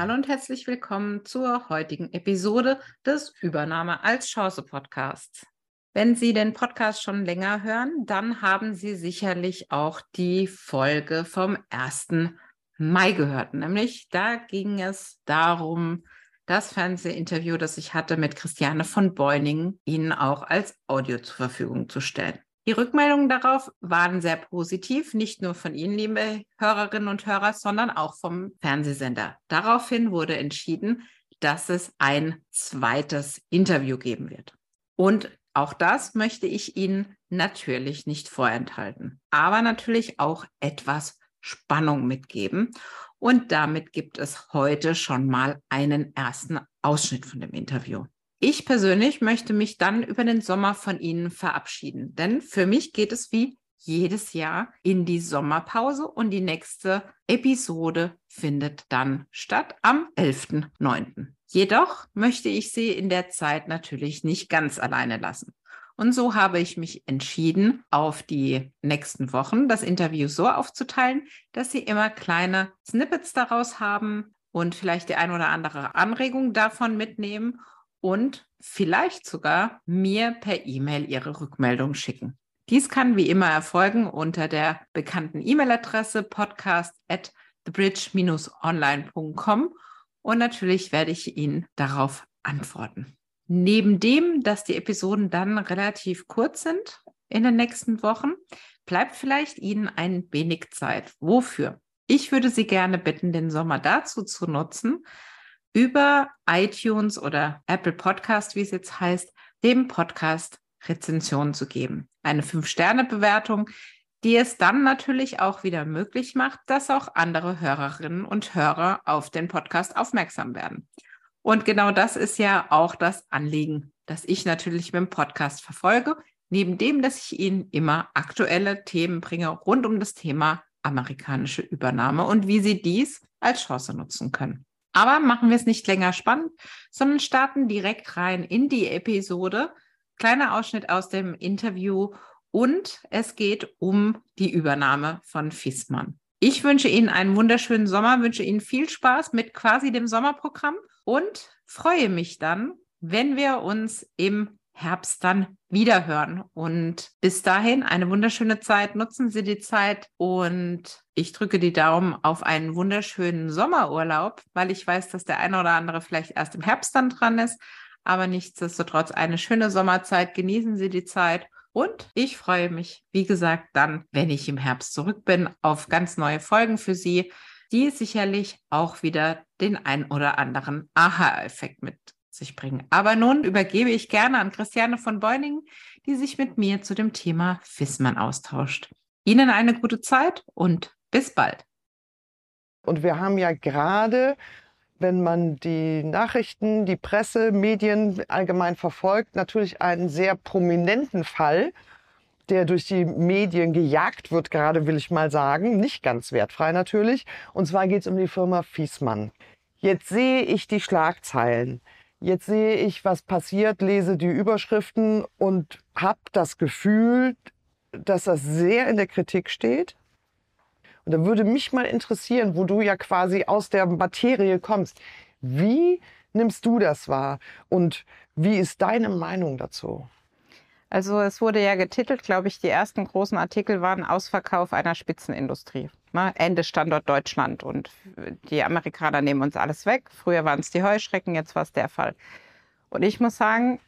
Hallo und herzlich willkommen zur heutigen Episode des Übernahme als Chance Podcasts. Wenn Sie den Podcast schon länger hören, dann haben Sie sicherlich auch die Folge vom 1. Mai gehört. Nämlich da ging es darum, das Fernsehinterview, das ich hatte mit Christiane von Beuningen, Ihnen auch als Audio zur Verfügung zu stellen. Die Rückmeldungen darauf waren sehr positiv, nicht nur von Ihnen, liebe Hörerinnen und Hörer, sondern auch vom Fernsehsender. Daraufhin wurde entschieden, dass es ein zweites Interview geben wird. Und auch das möchte ich Ihnen natürlich nicht vorenthalten, aber natürlich auch etwas Spannung mitgeben. Und damit gibt es heute schon mal einen ersten Ausschnitt von dem Interview. Ich persönlich möchte mich dann über den Sommer von Ihnen verabschieden, denn für mich geht es wie jedes Jahr in die Sommerpause und die nächste Episode findet dann statt am 11.09. Jedoch möchte ich Sie in der Zeit natürlich nicht ganz alleine lassen. Und so habe ich mich entschieden, auf die nächsten Wochen das Interview so aufzuteilen, dass Sie immer kleine Snippets daraus haben und vielleicht die ein oder andere Anregung davon mitnehmen und vielleicht sogar mir per E-Mail Ihre Rückmeldung schicken. Dies kann wie immer erfolgen unter der bekannten E-Mail-Adresse podcast at thebridge-online.com und natürlich werde ich Ihnen darauf antworten. Neben dem, dass die Episoden dann relativ kurz sind in den nächsten Wochen, bleibt vielleicht Ihnen ein wenig Zeit. Wofür? Ich würde Sie gerne bitten, den Sommer dazu zu nutzen, über iTunes oder Apple Podcast, wie es jetzt heißt, dem Podcast Rezension zu geben. Eine Fünf-Sterne-Bewertung, die es dann natürlich auch wieder möglich macht, dass auch andere Hörerinnen und Hörer auf den Podcast aufmerksam werden. Und genau das ist ja auch das Anliegen, das ich natürlich mit dem Podcast verfolge, neben dem, dass ich Ihnen immer aktuelle Themen bringe rund um das Thema amerikanische Übernahme und wie Sie dies als Chance nutzen können. Aber machen wir es nicht länger spannend, sondern starten direkt rein in die Episode. Kleiner Ausschnitt aus dem Interview und es geht um die Übernahme von Fissmann. Ich wünsche Ihnen einen wunderschönen Sommer, wünsche Ihnen viel Spaß mit quasi dem Sommerprogramm und freue mich dann, wenn wir uns im Herbst dann wiederhören. Und bis dahin eine wunderschöne Zeit. Nutzen Sie die Zeit und ich drücke die Daumen auf einen wunderschönen Sommerurlaub, weil ich weiß, dass der eine oder andere vielleicht erst im Herbst dann dran ist. Aber nichtsdestotrotz eine schöne Sommerzeit. Genießen Sie die Zeit. Und ich freue mich, wie gesagt, dann, wenn ich im Herbst zurück bin, auf ganz neue Folgen für Sie, die sicherlich auch wieder den ein oder anderen Aha-Effekt mit sich bringen. Aber nun übergebe ich gerne an Christiane von Beuningen, die sich mit mir zu dem Thema Fissmann austauscht. Ihnen eine gute Zeit und bis bald. Und wir haben ja gerade, wenn man die Nachrichten, die Presse, Medien allgemein verfolgt, natürlich einen sehr prominenten Fall, der durch die Medien gejagt wird, gerade will ich mal sagen, nicht ganz wertfrei natürlich. Und zwar geht es um die Firma Fiesmann. Jetzt sehe ich die Schlagzeilen. Jetzt sehe ich, was passiert, lese die Überschriften und habe das Gefühl, dass das sehr in der Kritik steht. Und da würde mich mal interessieren, wo du ja quasi aus der Materie kommst. Wie nimmst du das wahr und wie ist deine Meinung dazu? Also es wurde ja getitelt, glaube ich, die ersten großen Artikel waren Ausverkauf einer Spitzenindustrie. Ne? Ende Standort Deutschland und die Amerikaner nehmen uns alles weg. Früher waren es die Heuschrecken, jetzt war es der Fall. Und ich muss sagen,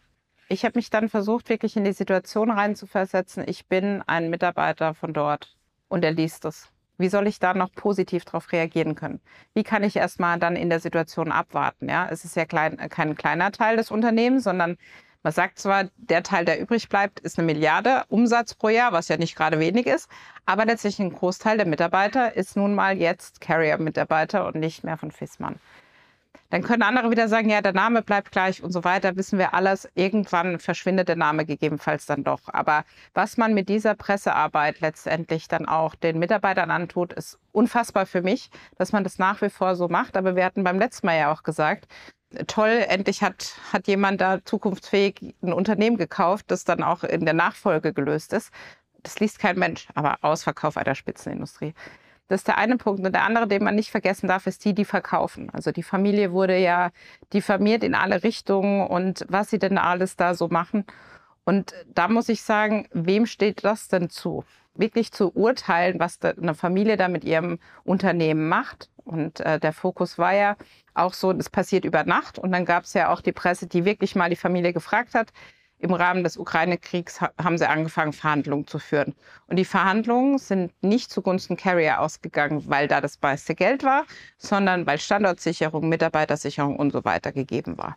ich habe mich dann versucht, wirklich in die Situation reinzuversetzen. Ich bin ein Mitarbeiter von dort und er liest es. Wie soll ich da noch positiv darauf reagieren können? Wie kann ich erstmal dann in der Situation abwarten? Ja, es ist ja klein, kein kleiner Teil des Unternehmens, sondern man sagt zwar, der Teil, der übrig bleibt, ist eine Milliarde Umsatz pro Jahr, was ja nicht gerade wenig ist, aber letztlich ein Großteil der Mitarbeiter ist nun mal jetzt Carrier-Mitarbeiter und nicht mehr von Fissmann. Dann können andere wieder sagen, ja, der Name bleibt gleich und so weiter, wissen wir alles. Irgendwann verschwindet der Name gegebenenfalls dann doch. Aber was man mit dieser Pressearbeit letztendlich dann auch den Mitarbeitern antut, ist unfassbar für mich, dass man das nach wie vor so macht. Aber wir hatten beim letzten Mal ja auch gesagt, toll, endlich hat, hat jemand da zukunftsfähig ein Unternehmen gekauft, das dann auch in der Nachfolge gelöst ist. Das liest kein Mensch, aber Ausverkauf einer Spitzenindustrie. Das ist der eine Punkt. Und der andere, den man nicht vergessen darf, ist die, die verkaufen. Also die Familie wurde ja diffamiert in alle Richtungen und was sie denn alles da so machen. Und da muss ich sagen, wem steht das denn zu? Wirklich zu urteilen, was eine Familie da mit ihrem Unternehmen macht. Und äh, der Fokus war ja auch so, das passiert über Nacht. Und dann gab es ja auch die Presse, die wirklich mal die Familie gefragt hat, im Rahmen des Ukraine-Kriegs haben sie angefangen, Verhandlungen zu führen. Und die Verhandlungen sind nicht zugunsten Carrier ausgegangen, weil da das meiste Geld war, sondern weil Standortsicherung, Mitarbeitersicherung und so weiter gegeben war.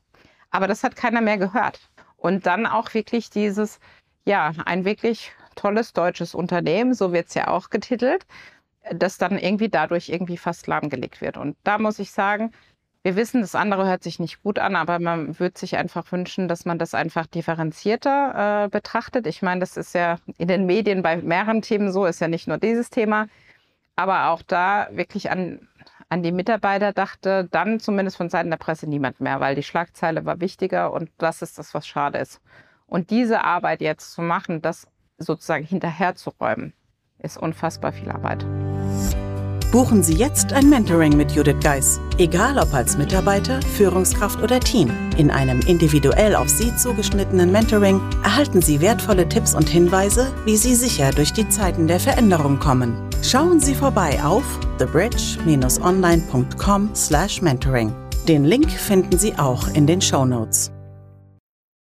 Aber das hat keiner mehr gehört. Und dann auch wirklich dieses, ja, ein wirklich tolles deutsches Unternehmen, so wird es ja auch getitelt, das dann irgendwie dadurch irgendwie fast lahmgelegt wird. Und da muss ich sagen, wir wissen, das andere hört sich nicht gut an, aber man würde sich einfach wünschen, dass man das einfach differenzierter äh, betrachtet. Ich meine, das ist ja in den Medien bei mehreren Themen so, ist ja nicht nur dieses Thema, aber auch da wirklich an, an die Mitarbeiter dachte dann zumindest von Seiten der Presse niemand mehr, weil die Schlagzeile war wichtiger und das ist das, was schade ist. Und diese Arbeit jetzt zu machen, das sozusagen hinterherzuräumen, ist unfassbar viel Arbeit. Buchen Sie jetzt ein Mentoring mit Judith Geis. Egal ob als Mitarbeiter, Führungskraft oder Team. In einem individuell auf Sie zugeschnittenen Mentoring erhalten Sie wertvolle Tipps und Hinweise, wie Sie sicher durch die Zeiten der Veränderung kommen. Schauen Sie vorbei auf thebridge-online.com/mentoring. Den Link finden Sie auch in den Show Notes.